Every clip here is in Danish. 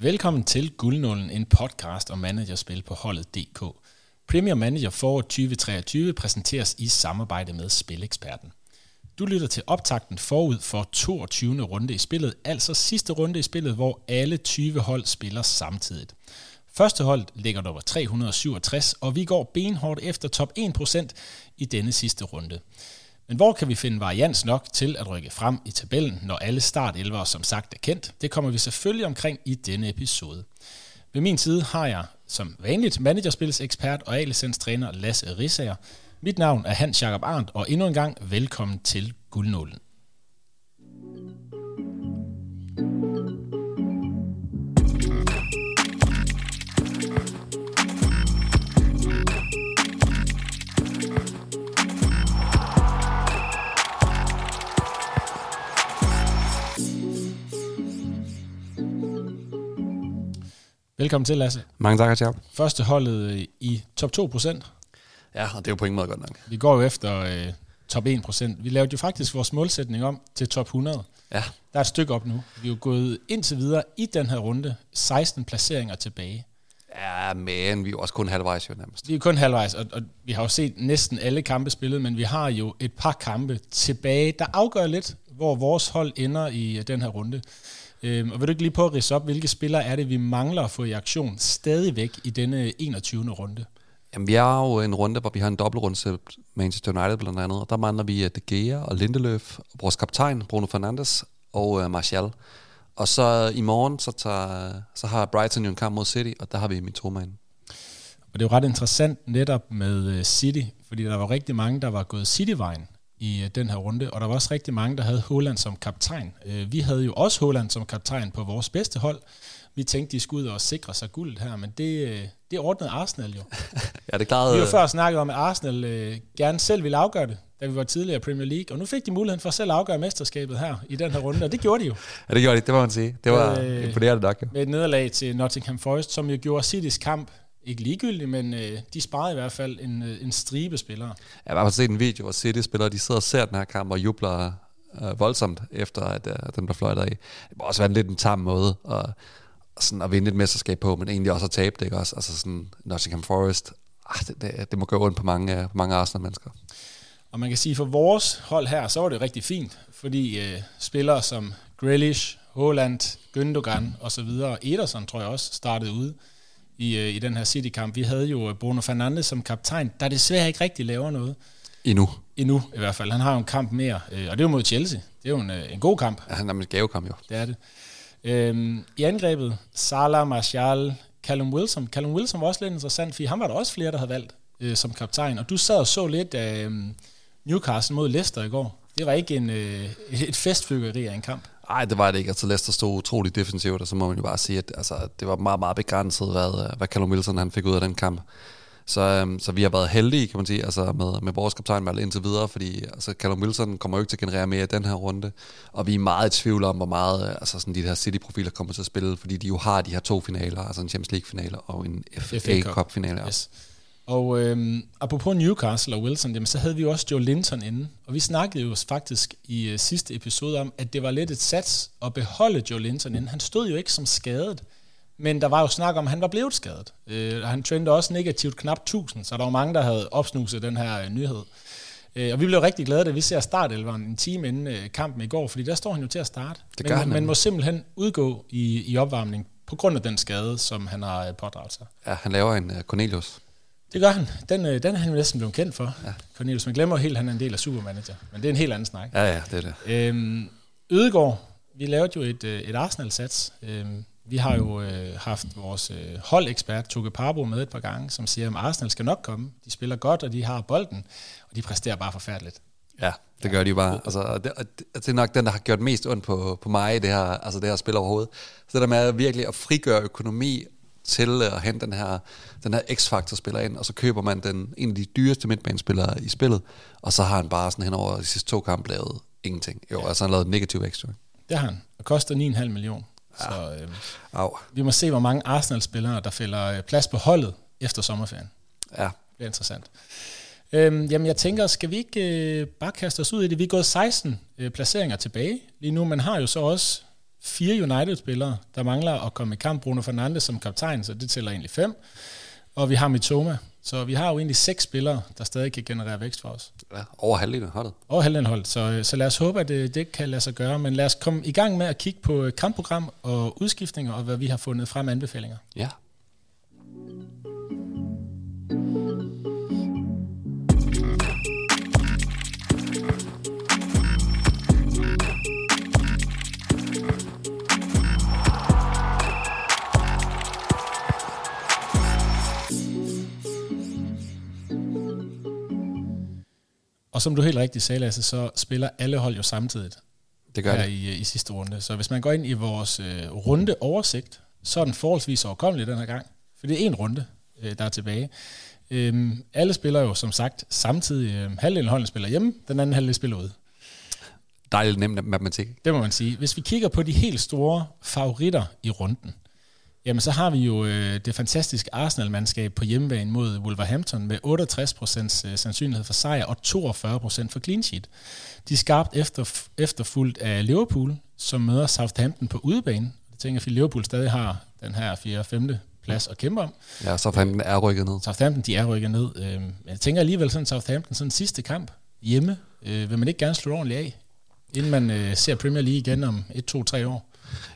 Velkommen til Guldnålen, en podcast om managerspil på holdet.dk. Premier Manager for 2023 præsenteres i samarbejde med Spileksperten. Du lytter til optakten forud for 22. runde i spillet, altså sidste runde i spillet, hvor alle 20 hold spiller samtidigt. Første hold ligger nummer 367, og vi går benhårdt efter top 1% i denne sidste runde. Men hvor kan vi finde varians nok til at rykke frem i tabellen, når alle startelvere som sagt er kendt? Det kommer vi selvfølgelig omkring i denne episode. Ved min side har jeg som vanligt managerspilsekspert og A-licenstræner Lasse Risager. Mit navn er Hans Jakob Arndt, og endnu en gang velkommen til Guldnålen. Velkommen til, Lasse. Mange tak, Jacob. Første holdet øh, i top 2 procent. Ja, og det er jo på ingen måde godt nok. Vi går jo efter øh, top 1 procent. Vi lavede jo faktisk vores målsætning om til top 100. Ja. Der er et stykke op nu. Vi er jo gået indtil videre i den her runde 16 placeringer tilbage. Ja, men vi er jo også kun halvvejs jo nærmest. Vi er kun halvvejs, og, og vi har jo set næsten alle kampe spillet, men vi har jo et par kampe tilbage, der afgør lidt, hvor vores hold ender i øh, den her runde. Øhm, og vil du ikke lige på at rise op, hvilke spillere er det, vi mangler at få i aktion stadigvæk i denne 21. runde? Jamen, vi er jo en runde, hvor vi har en dobbeltrunde Manchester United blandt andet, og der mangler vi øh, De Gea og Lindeløf, og vores kaptajn Bruno Fernandes og uh, Martial. Og så i morgen, så, tager, så har Brighton jo en kamp mod City, og der har vi min to -man. Og det er jo ret interessant netop med City, fordi der var rigtig mange, der var gået City-vejen i den her runde, og der var også rigtig mange, der havde Holland som kaptajn. Vi havde jo også Holland som kaptajn på vores bedste hold. Vi tænkte, de skulle ud og sikre sig guld her, men det, det ordnede Arsenal jo. ja, det klarede... Vi har før snakket om, at Arsenal øh, gerne selv ville afgøre det, da vi var tidligere i Premier League, og nu fik de muligheden for selv at afgøre mesterskabet her i den her runde, og det gjorde de jo. ja, det gjorde de, det må man sige. Det var øh, imponerende nok jo. Med et nederlag til Nottingham Forest, som jo gjorde Citys kamp ikke ligegyldigt, men øh, de sparede i hvert fald en, øh, en stribe spillere. Jeg har set en video, hvor City-spillere de sidder og ser den her kamp og jubler øh, voldsomt, efter at øh, den blev fløjtet af. Det må også være en lidt en tam måde at, sådan at vinde et mesterskab på, men egentlig også at tabe det, ikke også? Altså sådan Nottingham Forest, ah, det, det, det må gøre ondt på mange, på mange Arsenal-mennesker. Og man kan sige, for vores hold her, så var det rigtig fint, fordi øh, spillere som Grealish, Holland, Gündogan og så videre, Ederson tror jeg også startede ude i, øh, i den her City-kamp. Vi havde jo Bruno Fernandes som kaptajn, der desværre ikke rigtig laver noget. Endnu. Endnu i hvert fald. Han har jo en kamp mere, øh, og det er jo mod Chelsea. Det er jo en, øh, en god kamp. Ja, han er en gavekamp jo. Det er det. Øhm, I angrebet, Salah, Martial, Callum Wilson. Callum Wilson var også lidt interessant, fordi han var der også flere, der havde valgt øh, som kaptajn. Og du sad og så lidt af øh, Newcastle mod Leicester i går. Det var ikke en, øh, et festfyggeri af en kamp. Nej, det var det ikke. Altså Leicester stod utrolig defensivt, og så må man jo bare sige, at altså, det var meget, meget begrænset, hvad, hvad Callum Wilson han fik ud af den kamp. Så, øhm, så vi har været heldige, kan man sige, altså med, med vores kaptajnvalg indtil videre, fordi altså, Callum Wilson kommer jo ikke til at generere mere i den her runde, og vi er meget i tvivl om, hvor meget altså, sådan de her City-profiler kommer til at spille, fordi de jo har de her to finaler, altså en Champions League-finale og en FA, Cup-finale. Yes. Og øhm, apropos Newcastle og Wilson, jamen, så havde vi jo også Joe Linton inde, og vi snakkede jo faktisk i uh, sidste episode om, at det var lidt et sats at beholde Joe Linton inde. Han stod jo ikke som skadet, men der var jo snak om, at han var blevet skadet. Øh, og han trendede også negativt knap 1000, så der var mange, der havde opsnuset den her øh, nyhed. Øh, og vi blev rigtig glade, da vi ser startelveren en time inden øh, kampen i går, fordi der står han jo til at starte. Det gør men, han, men må simpelthen udgå i, i opvarmning på grund af den skade, som han har øh, pådraget sig. Ja, han laver en uh, Cornelius. Det gør han. Den, øh, den er han jo næsten blevet kendt for. Ja. Cornelius, man glemmer helt, at han er en del af Supermanager. Men det er en helt anden snak. Ja, ja, det er det. Øhm, Ødegård, vi lavede jo et, øh, et Arsenal-sats. Øhm, vi har jo øh, haft vores øh, holdekspert, Toge Parbo, med et par gange, som siger, at Arsenal skal nok komme. De spiller godt, og de har bolden, og de præsterer bare forfærdeligt. Ja, det gør de jo bare. Altså, det, det er nok den, der har gjort mest ondt på, på mig, det her, altså det her spil overhovedet. Så det der med virkelig at frigøre økonomi til at hente den her, den her X-Factor-spiller ind, og så køber man den, en af de dyreste midtbanespillere i spillet, og så har han bare sådan hen over de sidste to kampe lavet ingenting. Jo, ja. altså han har lavet negativ ekstra. Det har han, og koster 9,5 millioner. Ja. Så øh, Au. vi må se, hvor mange Arsenal-spillere, der fælder plads på holdet efter sommerferien. Ja. Det er interessant. Øhm, jamen, jeg tænker, skal vi ikke øh, bare kaste os ud i det? Vi er gået 16 øh, placeringer tilbage lige nu. Man har jo så også fire United-spillere, der mangler at komme i kamp. Bruno Fernandes som kaptajn, så det tæller egentlig fem. Og vi har Mitoma. Så vi har jo egentlig seks spillere, der stadig kan generere vækst for os. Ja, over halvdelen af holdet. Over halvdelen hold. Så, øh, så lad os håbe, at det, det kan lade sig gøre. Men lad os komme i gang med at kigge på øh, kampprogram og udskiftninger, og hvad vi har fundet frem anbefalinger. Ja. Og som du helt rigtigt sagde, Lasse, så spiller alle hold jo samtidig Det gør her det. i, øh, i sidste runde. Så hvis man går ind i vores øh, runde oversigt, så er den forholdsvis overkommelig den her gang. For det er en runde, øh, der er tilbage. Øhm, alle spiller jo som sagt samtidig. Øh, halvdelen af holdene spiller hjemme, den anden halvdel spiller ude. Dejligt nemt matematik. Det må man sige. Hvis vi kigger på de helt store favoritter i runden, jamen så har vi jo øh, det fantastiske Arsenal-mandskab på hjemmebane mod Wolverhampton med 68% øh, sandsynlighed for sejr og 42% for clean sheet. De er skarpt efter, efterfulgt af Liverpool, som møder Southampton på udebane. Jeg tænker, at Liverpool stadig har den her 4. og 5. plads at kæmpe om. Ja, den er rykket ned. Southampton, de er rykket ned. Øh, men jeg tænker alligevel sådan Southampton, sådan sidste kamp hjemme, øh, vil man ikke gerne slå ordentligt af, inden man øh, ser Premier League igen om 1, 2, 3 år.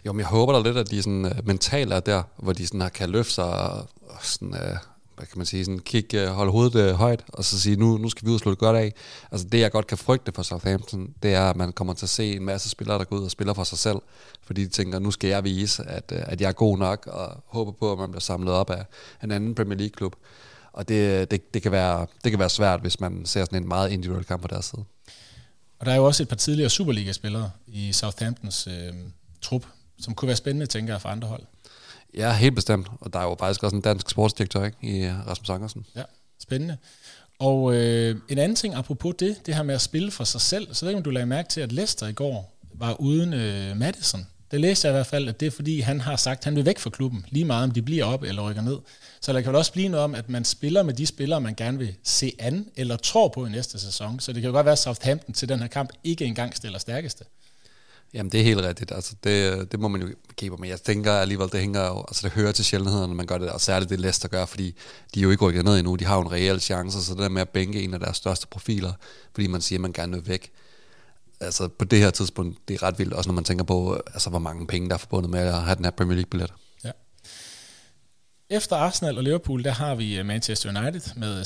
Jo, men jeg håber da lidt, at de sådan, uh, mentalt er der, hvor de sådan, uh, kan løfte sig og, og sådan, uh, hvad kan man sige, sådan kigge, uh, holde hovedet uh, højt, og så sige, nu, nu skal vi ud og slå det godt af. Altså det, jeg godt kan frygte for Southampton, det er, at man kommer til at se en masse spillere, der går ud og spiller for sig selv, fordi de tænker, nu skal jeg vise, at, uh, at jeg er god nok, og håber på, at man bliver samlet op af en anden Premier League-klub. Og det, det, det, kan være, det kan være svært, hvis man ser sådan en meget individuel kamp på deres side. Og der er jo også et par tidligere Superliga-spillere i Southamptons øh, trup, som kunne være spændende, tænker jeg, for andre hold. Ja, helt bestemt. Og der er jo faktisk også en dansk sportsdirektør ikke? i Rasmus Ankersen. Ja, spændende. Og øh, en anden ting apropos det, det her med at spille for sig selv, så ved ikke, om du lagde mærke til, at Leicester i går var uden øh, Madison. Det læste jeg i hvert fald, at det er fordi, han har sagt, at han vil væk fra klubben, lige meget om de bliver op eller rykker ned. Så der kan vel også blive noget om, at man spiller med de spillere, man gerne vil se an eller tror på i næste sæson. Så det kan jo godt være, at Southampton til den her kamp ikke engang stiller stærkeste. Jamen, det er helt rigtigt. Altså, det, det må man jo kigge med. Men jeg tænker alligevel, det hænger jo, altså det hører til sjældenhederne, når man gør det, og særligt det Leicester gør, fordi de er jo ikke rykket ned endnu. De har jo en reel chance, så det der med at bænke en af deres største profiler, fordi man siger, at man gerne vil væk. Altså på det her tidspunkt, det er ret vildt, også når man tænker på, altså, hvor mange penge, der er forbundet med at have den her Premier League-billet. Ja. Efter Arsenal og Liverpool, der har vi øh, Manchester United med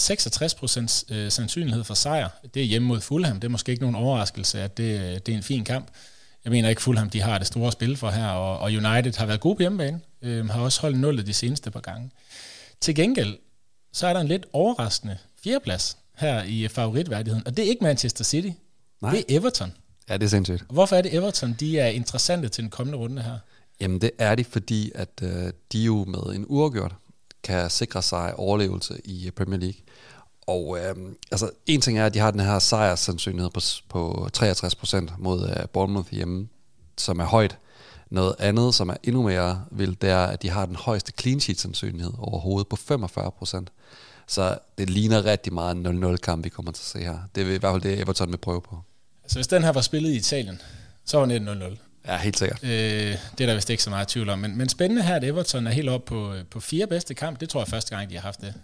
66% øh, sandsynlighed for sejr. Det er hjemme mod Fulham. Det er måske ikke nogen overraskelse, at det, øh, det er en fin kamp. Jeg mener ikke Fulham, de har det store spil for her, og, og United har været gode på hjemmebane, øh, har også holdt nullet de seneste par gange. Til gengæld, så er der en lidt overraskende fjerdeplads her i favoritværdigheden, og det er ikke Manchester City, Nej. det er Everton. Ja, det er sindssygt. Hvorfor er det Everton, de er interessante til den kommende runde her? Jamen det er de, fordi at øh, de jo med en uafgjort kan sikre sig overlevelse i Premier League. Og øh, altså, en ting er, at de har den her sejrssandsynlighed på, på 63% mod øh, Bournemouth hjemme, som er højt. Noget andet, som er endnu mere vildt, det er, at de har den højeste clean sheet sandsynlighed overhovedet på 45%. Så det ligner rigtig meget en 0-0 kamp, vi kommer til at se her. Det er i hvert fald det, Everton vil prøve på. Så hvis den her var spillet i Italien, så var det 0-0. Ja, helt sikkert. Øh, det er der vist ikke så meget tvivl om. Men, men spændende her, at Everton er helt oppe på, på fire bedste kamp. Det tror jeg første gang, de har haft det.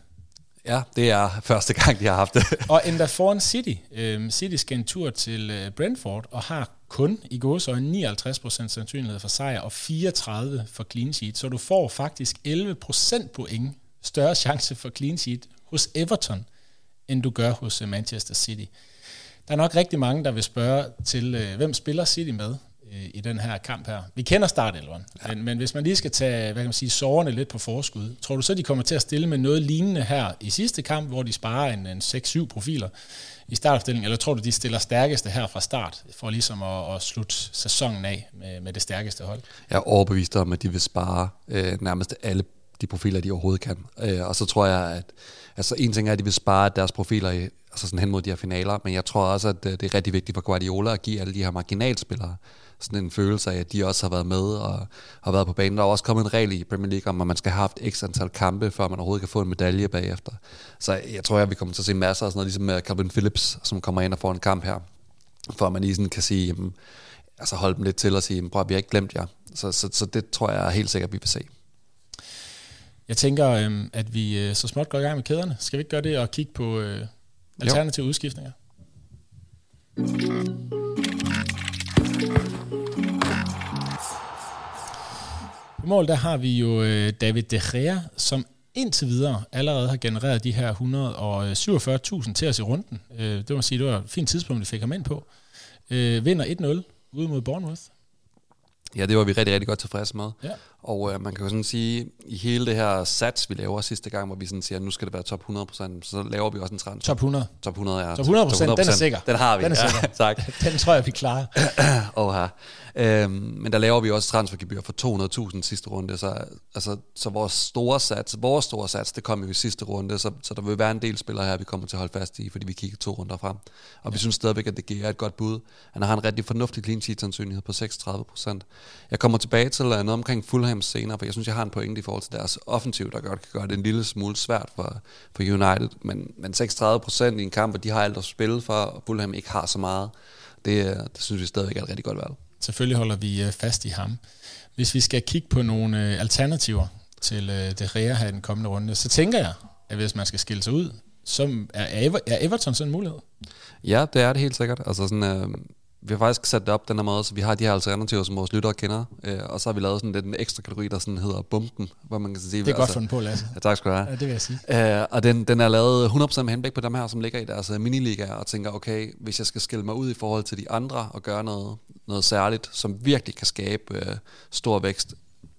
Ja, det er første gang, de har haft det. og endda foran City. Øhm, City skal en tur til øh, Brentford og har kun i gåsøjne 59% sandsynlighed for sejr og 34 for clean sheet. Så du får faktisk 11% point større chance for clean sheet hos Everton, end du gør hos øh, Manchester City. Der er nok rigtig mange, der vil spørge til, øh, hvem spiller City med i den her kamp her. Vi kender startelveren, ja. men, men hvis man lige skal tage hvad kan man sige, sårene lidt på forskud, tror du så, de kommer til at stille med noget lignende her i sidste kamp, hvor de sparer en, en 6-7 profiler i startopstillingen, eller tror du, de stiller stærkeste her fra start, for ligesom at, at slutte sæsonen af med, med det stærkeste hold? Jeg er overbevist om, at de vil spare øh, nærmest alle de profiler, de overhovedet kan. Øh, og så tror jeg, at altså en ting er, at de vil spare deres profiler i, altså sådan hen mod de her finaler, men jeg tror også, at det er rigtig vigtigt for Guardiola at give alle de her marginalspillere sådan en følelse af, at de også har været med og har været på banen. Der er også kommet en regel i Premier League om, at man skal have haft x antal kampe, før man overhovedet kan få en medalje bagefter. Så jeg tror, at vi kommer til at se masser af sådan noget, ligesom med Calvin Phillips, som kommer ind og får en kamp her, for at man lige sådan kan sige, jamen, altså holde dem lidt til og sige, prøv, vi har ikke glemt jer. Så, så, så det tror jeg helt sikkert, vi vil se. Jeg tænker, øhm, at vi øh, så småt går i gang med kæderne. Skal vi ikke gøre det og kigge på øh, alternative jo. udskiftninger? På mål der har vi jo øh, David De Gea, som indtil videre allerede har genereret de her 147.000 til os i runden. Det må sige, det var et fint tidspunkt, vi fik ham ind på. Vinder 1-0 ude mod Bournemouth. Ja, det var vi rigtig, rigtig godt tilfredse med. Ja. Og øh, man kan jo sådan sige, i hele det her sats, vi laver sidste gang, hvor vi sådan siger, at nu skal det være top 100%, så laver vi også en transfer. Top 100? Top 100, ja. Top 100%, top 100%. den er sikker. Den har vi, den er sikker. ja, tak. den tror jeg, vi klarer. Oha. Øhm, men der laver vi også transfergebyr for 200.000 sidste runde, så, altså, så vores store sats, vores store sats, det kom jo i sidste runde, så, så der vil være en del spillere her, vi kommer til at holde fast i, fordi vi kigger to runder frem. Og ja. vi synes stadigvæk, at det er et godt bud. Han har en rigtig fornuftig clean sheet sandsynlighed på 36%. Jeg kommer tilbage til noget omkring Fulham senere, for jeg synes, jeg har en pointe i forhold til deres offensiv, der godt kan gøre det en lille smule svært for, for United. Men, men 36% i en kamp, hvor de har alt at spille for, og Fulham ikke har så meget, det, det synes vi stadigvæk er et rigtig godt valg. Selvfølgelig holder vi øh, fast i ham. Hvis vi skal kigge på nogle øh, alternativer til øh, De Gea her i den kommende runde, så tænker jeg, at hvis man skal skille sig ud, så er, er Everton sådan en mulighed? Ja, det er det helt sikkert. Altså sådan, øh, vi har faktisk sat det op den her måde, så vi har de her alternativer, som vores lyttere kender, øh, og så har vi lavet sådan lidt en ekstra kategori, der sådan hedder Bumpen, hvor man kan sige... Det er godt altså, fundet på, Lasse. Ja, tak skal du have. Ja, det vil jeg sige. Øh, og den, den er lavet 100% med henblik på dem her, som ligger i deres uh, miniliga, og tænker, okay, hvis jeg skal skille mig ud i forhold til de andre, og gøre noget, noget særligt, som virkelig kan skabe uh, stor vækst,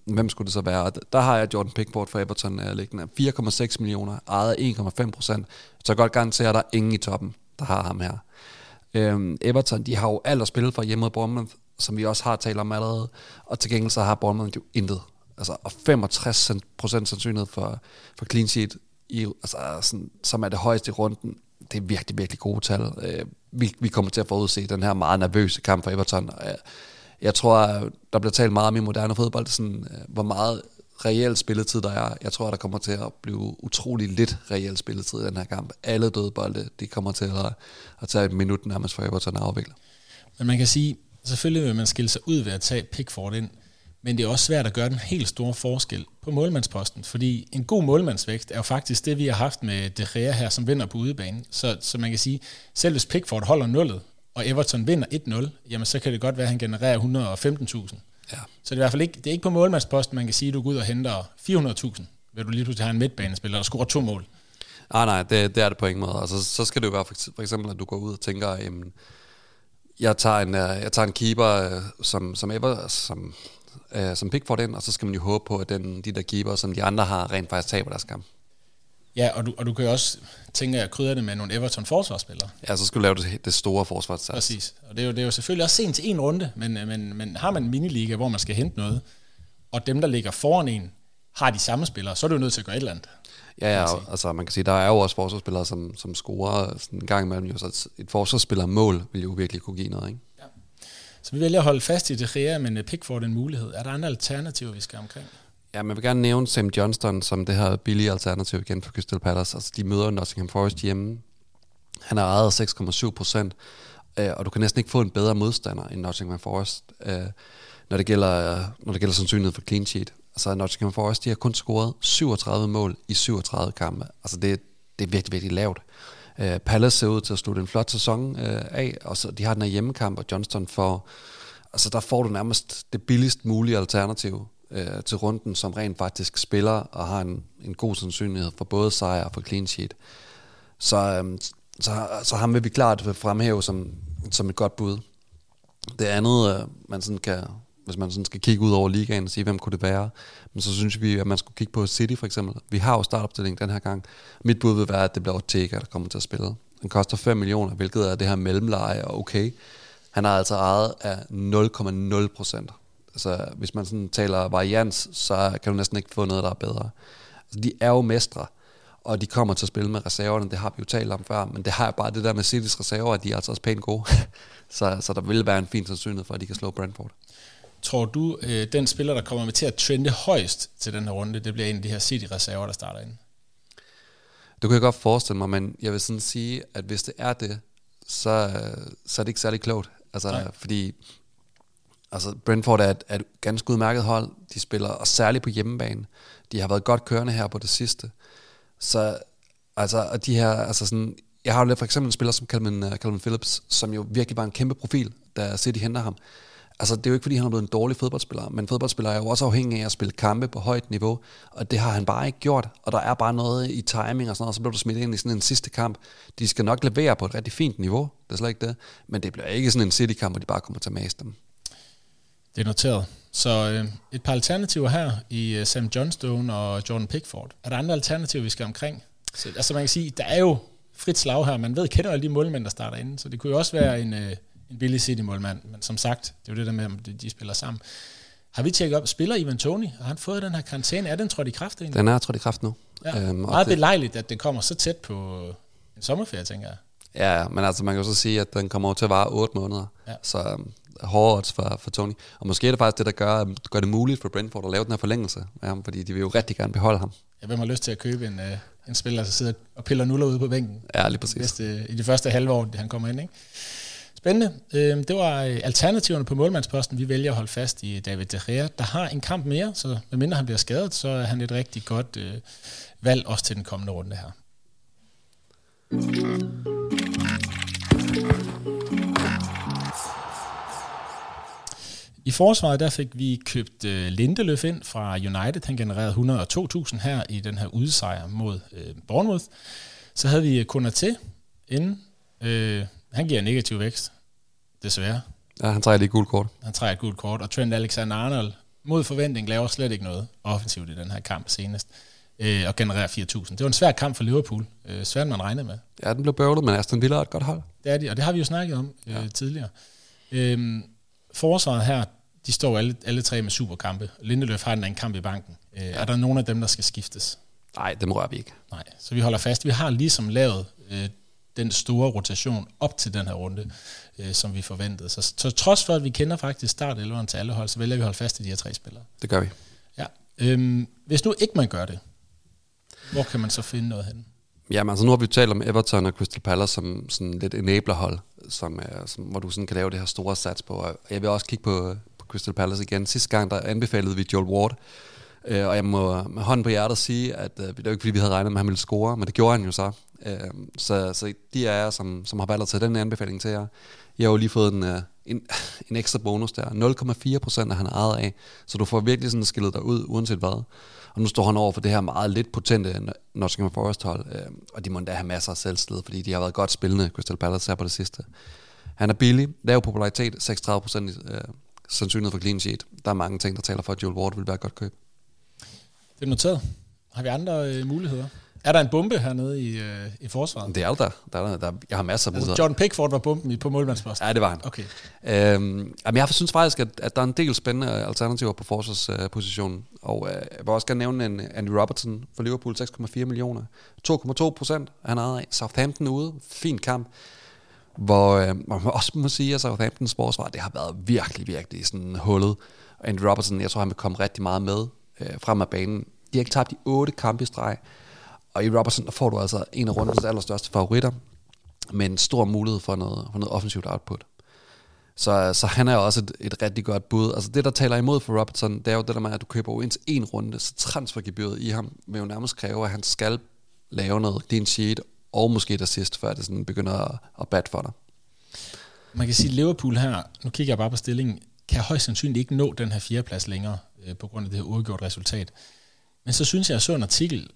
hvem skulle det så være? Der har jeg Jordan Pickford for Everton uh, liggende. 4,6 millioner, ejet 1,5 procent. Så jeg godt garantere, at der er ingen i toppen, der har ham her. Øhm, Everton, de har jo alt at spille for hjemme mod Bournemouth, som vi også har talt om allerede, og til gengæld så har Bournemouth jo intet. Altså, og 65% sandsynlighed for, for clean sheet, i, altså, sådan, som er det højeste i runden, det er virkelig, virkelig gode tal. Øh, vi, vi kommer til at forudse den her meget nervøse kamp for Everton. Jeg, jeg tror, der bliver talt meget om i moderne fodbold, sådan, øh, hvor meget reelt spilletid der er. Jeg tror, der kommer til at blive utrolig lidt reelt spilletid i den her kamp. Alle døde bolde, de kommer til at, at tage et minut nærmest for Everton at afvikle. Men man kan sige, selvfølgelig vil man skille sig ud ved at tage Pickford ind, men det er også svært at gøre den helt store forskel på målmandsposten, fordi en god målmandsvækst er jo faktisk det, vi har haft med De Gea her, som vinder på udebane. Så, så man kan sige, selv hvis Pickford holder nullet, og Everton vinder 1-0, jamen så kan det godt være, at han genererer 115.000. Ja. Så det er i hvert fald ikke, det er ikke på målmandsposten, man kan sige, at du går ud og henter 400.000, vil du lige pludselig have en midtbanespiller, der scorer to mål. Nej, nej, det, det er det på ingen måde. Altså, så skal det jo være for, for eksempel, at du går ud og tænker, jamen, jeg tager en, øh, jeg tager en keeper, øh, som, som, ever, som, uh, som Pickford ind, og så skal man jo håbe på, at den, de der keeper, som de andre har, rent faktisk taber deres kamp. Ja, og du, og du kan jo også tænke at krydre det med nogle Everton-forsvarsspillere. Ja, så skulle du lave det, det store forsvarssats. Præcis. Og det er, jo, det er jo selvfølgelig også sent til en runde, men, men, men har man en miniliga, hvor man skal hente noget, og dem, der ligger foran en, har de samme spillere, så er du jo nødt til at gøre et eller andet. Ja, ja altså man kan sige, der er jo også forsvarsspillere, som, som scorer sådan en gang imellem. Jo, så et forsvarsspiller mål vil jo virkelig kunne give noget, ikke? Ja. Så vi vælger at holde fast i det her, men Pickford en mulighed. Er der andre alternativer, vi skal omkring? Ja, men vil gerne nævne Sam Johnston som det her billige alternativ igen for Crystal Palace. Altså, de møder Nottingham Forest hjemme. Han har ejet 6,7 procent, øh, og du kan næsten ikke få en bedre modstander end Nottingham Forest, øh, når det gælder, når det gælder sandsynligheden for clean sheet. Altså, Nottingham Forest, de har kun scoret 37 mål i 37 kampe. Altså, det, det er virkelig, virkelig lavt. Øh, Palace ser ud til at slutte en flot sæson uh, af, og så de har den her hjemmekamp, og Johnston får, altså der får du nærmest det billigst mulige alternativ øh, til runden, som rent faktisk spiller og har en, en god sandsynlighed for både sejr og for clean sheet. Så, øh, så, så ham vil vi klart fremhæve som, som et godt bud. Det andet, øh, man sådan kan, hvis man sådan skal kigge ud over ligaen og sige, hvem kunne det være, men så synes vi, at man skulle kigge på City for eksempel. Vi har jo startopstilling den her gang. Mit bud vil være, at det bliver Ortega, der kommer til at spille. Den koster 5 millioner, hvilket er det her mellemleje, og okay. Han har altså ejet af 0,0 procent Altså, hvis man sådan taler varians, så kan du næsten ikke få noget, der er bedre. Altså, de er jo mestre, og de kommer til at spille med reserverne, det har vi jo talt om før, men det har bare det der med Citys reserver, at de er altså også pænt gode. så, så der vil være en fin sandsynlighed for, at de kan slå Brentford. Tror du, øh, den spiller, der kommer med til at trende højst til den her runde, det bliver en af de her City-reserver, der starter ind? Det kan jeg godt forestille mig, men jeg vil sådan sige, at hvis det er det, så, så er det ikke særlig klogt. Altså, Nej. fordi altså, Brentford er et, er et ganske udmærket hold. De spiller, og særligt på hjemmebane. De har været godt kørende her på det sidste. Så altså, og de her, altså sådan, jeg har jo for eksempel en spiller som Calvin, uh, Calvin Phillips, som jo virkelig var en kæmpe profil, da City henter ham. Altså, det er jo ikke, fordi han er blevet en dårlig fodboldspiller, men fodboldspiller er jo også afhængig af at spille kampe på højt niveau, og det har han bare ikke gjort, og der er bare noget i timing og sådan noget, og så bliver du smidt ind i sådan en sidste kamp. De skal nok levere på et rigtig fint niveau, det er slet ikke det, men det bliver ikke sådan en City-kamp, hvor de bare kommer til at mase dem. Det er noteret. Så øh, et par alternativer her i øh, Sam Johnstone og Jordan Pickford. Er der andre alternativer, vi skal omkring? Så, altså man kan sige, der er jo frit slag her. Man ved, kender alle de målmænd, der starter inde, så det kunne jo også være en, øh, en billig City-målmand. Men som sagt, det er jo det der med, om de, spiller sammen. Har vi tjekket op, spiller Ivan Toni? Har han fået den her karantæne? Er den trådt i kraft egentlig? Den er trådt i kraft nu. Ja. Øhm, Meget det, belejligt, at det kommer så tæt på en sommerferie, tænker jeg. Ja, men altså man kan jo så sige, at den kommer til at vare 8 måneder. Ja. Så um, hårde odds for, for Tony. Og måske er det faktisk det, der gør, gør det muligt for Brentford at lave den her forlængelse af ham, fordi de vil jo rigtig gerne beholde ham. Ja, hvem har lyst til at købe en, uh, en spiller, der sidder og piller nuller ude på bænken? Ja, lige præcis. Næste, I de første halve år, han kommer ind, ikke? Spændende. Øhm, det var øh, alternativerne på målmandsposten. Vi vælger at holde fast i David De Gea, der har en kamp mere, så medmindre han bliver skadet, så er han et rigtig godt øh, valg også til den kommende runde her. I forsvaret der fik vi købt øh, Lindeløf ind fra United. Han genererede 102.000 her i den her udsejr mod øh, Bournemouth. Så havde vi Konaté inden. Øh, han giver negativ vækst, desværre. Ja, han trækker lige et gult kort. Han trækker et gult kort, og Trent Alexander-Arnold mod forventning laver slet ikke noget offensivt i den her kamp senest, øh, og genererer 4.000. Det var en svær kamp for Liverpool, øh, svært man regnede med. Ja, den blev bøvlet, men Aston Villa er et godt hold. Det er de, og det har vi jo snakket om øh, ja. tidligere. Øh, forsvaret her, de står alle, alle tre med superkampe. Lindeløf har den en kamp i banken. Øh, ja. Er der nogen af dem, der skal skiftes? Nej, dem rører vi ikke. Nej, så vi holder fast. Vi har ligesom lavet øh, den store rotation op til den her runde, øh, som vi forventede. Så, så trods for, at vi kender faktisk start til alle hold, så vælger vi at holde fast i de her tre spillere. Det gør vi. Ja. Øhm, hvis nu ikke man gør det, hvor kan man så finde noget hen? Jamen altså nu har vi talt om Everton og Crystal Palace som sådan lidt enablerhold, som, er, som, hvor du sådan kan lave det her store sats på. Jeg vil også kigge på Crystal Palace igen. Sidste gang der anbefalede vi Joel Ward, øh, og jeg må med hånden på hjertet sige, at øh, det var ikke fordi, vi havde regnet med, at han ville score, men det gjorde han jo så. Øh, så, så de af jer, som, som har valgt at tage den anbefaling til jer, jeg har jo lige fået en, øh, en, en ekstra bonus der. 0,4 procent er han ejet af, så du får virkelig sådan skillet dig ud, uanset hvad. Og nu står han over for det her meget lidt potente Nottingham Forest hold, øh, og de må endda have masser af selvslid, fordi de har været godt spillende, Crystal Palace her på det sidste. Han er billig, lav popularitet, 36 procent øh, sandsynlighed for clean sheet. Der er mange ting, der taler for, at Joel Ward vil være et godt køb. Det er noteret. Har vi andre øh, muligheder? Er der en bombe hernede i, øh, i forsvaret? Det er der. der, er, der jeg har masser af altså, John Pickford var bomben på målmandsposten? Ja, det var han. Okay. Øhm, jamen, jeg synes faktisk, at, at der er en del spændende alternativer på forsvarspositionen. Og øh, jeg vil også gerne nævne en Andy Robertson for Liverpool, 6,4 millioner. 2,2 procent han havde af. Southampton ude, fin kamp. Hvor øh, man også må sige, at Southamptons forsvar, det har været virkelig, virkelig sådan hullet. Og Andy Robertson, jeg tror, han vil komme rigtig meget med øh, frem af banen. De har ikke tabt de otte kampe i streg. Og i Robertson, der får du altså en af rundens allerstørste favoritter, med en stor mulighed for noget, for noget offensivt output. Så, så han er også et, et rigtig godt bud. Altså det, der taler imod for Robertson, det er jo det der med, at du køber jo indtil en runde, så transfergebyret i ham vil jo nærmest kræve, at han skal lave noget clean sheet, og måske et assist, før det sådan begynder at, at bat for dig. Man kan sige, at Liverpool her, nu kigger jeg bare på stillingen, kan højst sandsynligt ikke nå den her fjerdeplads længere, øh, på grund af det her uafgjort resultat. Men så synes jeg, jeg så en artikel,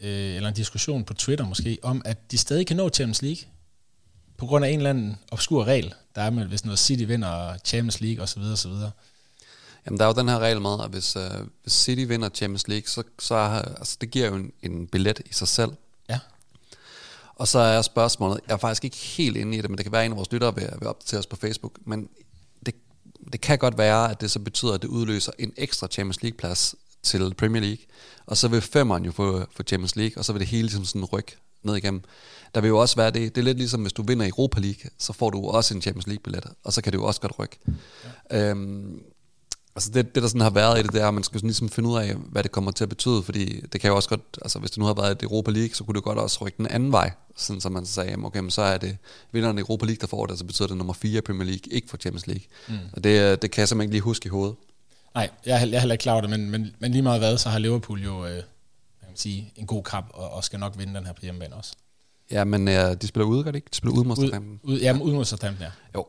øh, eller en diskussion på Twitter måske, om at de stadig kan nå Champions League, på grund af en eller anden obskur regel, der er med, hvis noget City vinder Champions League osv. osv. Jamen, der er jo den her regel med, at hvis, øh, hvis City vinder Champions League, så, så altså, det giver jo en, en billet i sig selv. Og så er spørgsmålet, jeg er faktisk ikke helt inde i det, men det kan være, en af vores lyttere vil, vil opdatere os på Facebook, men det, det kan godt være, at det så betyder, at det udløser en ekstra Champions League-plads til Premier League, og så vil femmeren jo få, få Champions League, og så vil det hele ligesom sådan rykke ned igennem. Der vil jo også være det, det er lidt ligesom, hvis du vinder Europa League, så får du også en Champions League-billet, og så kan det jo også godt rykke. Ja. Øhm, Altså det, det, der sådan har været i det, det er, at man skal sådan ligesom finde ud af, hvad det kommer til at betyde, fordi det kan jo også godt, altså hvis det nu har været et Europa League, så kunne det godt også rykke den anden vej, sådan så man sagde, okay, men så er det vinderen af Europa League, der får det, så betyder det nummer 4 i Premier League, ikke for Champions League. Mm. Og det, det kan jeg simpelthen ikke lige huske i hovedet. Nej, jeg jeg er heller ikke klar over det, men, men, men lige meget hvad, så har Liverpool jo øh, kan man sige, en god kamp, og, og skal nok vinde den her på hjemmebane også. Ja, men øh, de spiller ude, gør det ikke? De spiller ude mod Southampton. Ud, ja, ude mod Southampton, ja. Jo,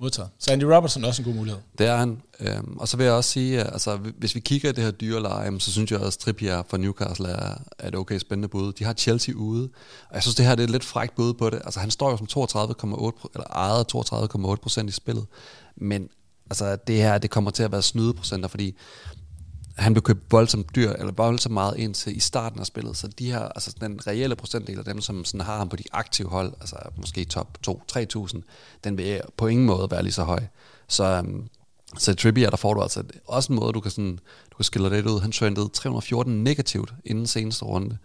Modtaget. Så Andy Robertson er også en god mulighed. Det er han. Øhm, og så vil jeg også sige, at altså, hvis vi kigger i det her dyreleje, så synes jeg også, at Trippier fra Newcastle er, er et okay spændende bud. De har Chelsea ude, og jeg synes, det her det er et lidt frækt bud på det. Altså, han står jo som 32,8, eller ejet 32,8 procent i spillet, men altså, det her det kommer til at være snydeprocenter, fordi han blev købt voldsomt dyr, eller voldsomt meget ind til i starten af spillet, så de her, altså den reelle procentdel af dem, som sådan har ham på de aktive hold, altså måske top 2-3.000, den vil på ingen måde være lige så høj. Så, um, så Trippier, der får du altså også en måde, du kan, sådan, du kan skille det ud. Han trendede 314 negativt inden seneste runde.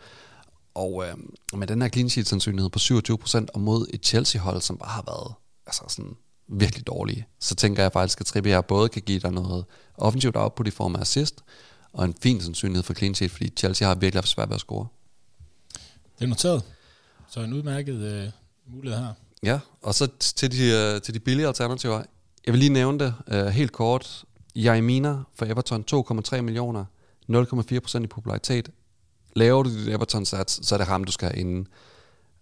Og øh, med den her clean sheet sandsynlighed på 27% og mod et Chelsea-hold, som bare har været altså sådan virkelig dårlige, så tænker jeg faktisk, at Trippier både kan give dig noget offensivt output i form af assist, og en fin sandsynlighed for clean sheet, fordi Chelsea har virkelig haft svært ved at score. Det er noteret. Så en udmærket øh, mulighed her. Ja, og så til de, øh, til de billige alternativer. Jeg vil lige nævne det øh, helt kort. Jaimina for Everton 2,3 millioner, 0,4% i popularitet. Laver du dit Everton sats, så er det ham, du skal have inden.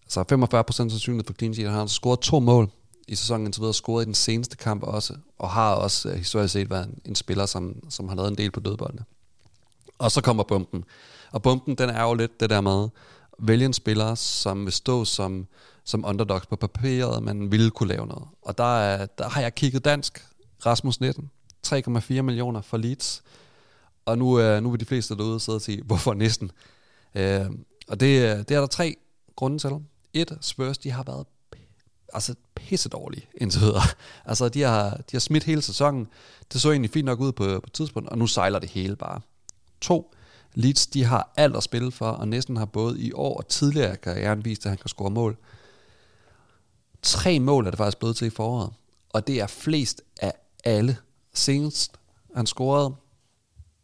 Så 45% sandsynlighed for clean sheet. Han har altså scoret to mål i sæsonen indtil videre, scoret i den seneste kamp også, og har også uh, historisk set været en, en spiller, som, som har lavet en del på dødboldene. Og så kommer bumpen. Og bumpen, den er jo lidt det der med, vælge en spiller, som vil stå som, som underdogs på papiret, men ville kunne lave noget. Og der, er, der har jeg kigget dansk. Rasmus 19. 3,4 millioner for Leeds. Og nu, uh, nu vil de fleste derude sidde og sige, hvorfor næsten? Uh, øh, og det, det er der tre grunde til. Et, Spurs, de har været altså pisse dårlig indtil videre. Altså, de har, de har smidt hele sæsonen. Det så egentlig fint nok ud på, på tidspunkt, og nu sejler det hele bare. To, Leeds, de har alt at spille for, og næsten har både i år og tidligere karrieren vist, at han kan score mål. Tre mål er det faktisk blevet til i foråret, og det er flest af alle. Senest han scorede,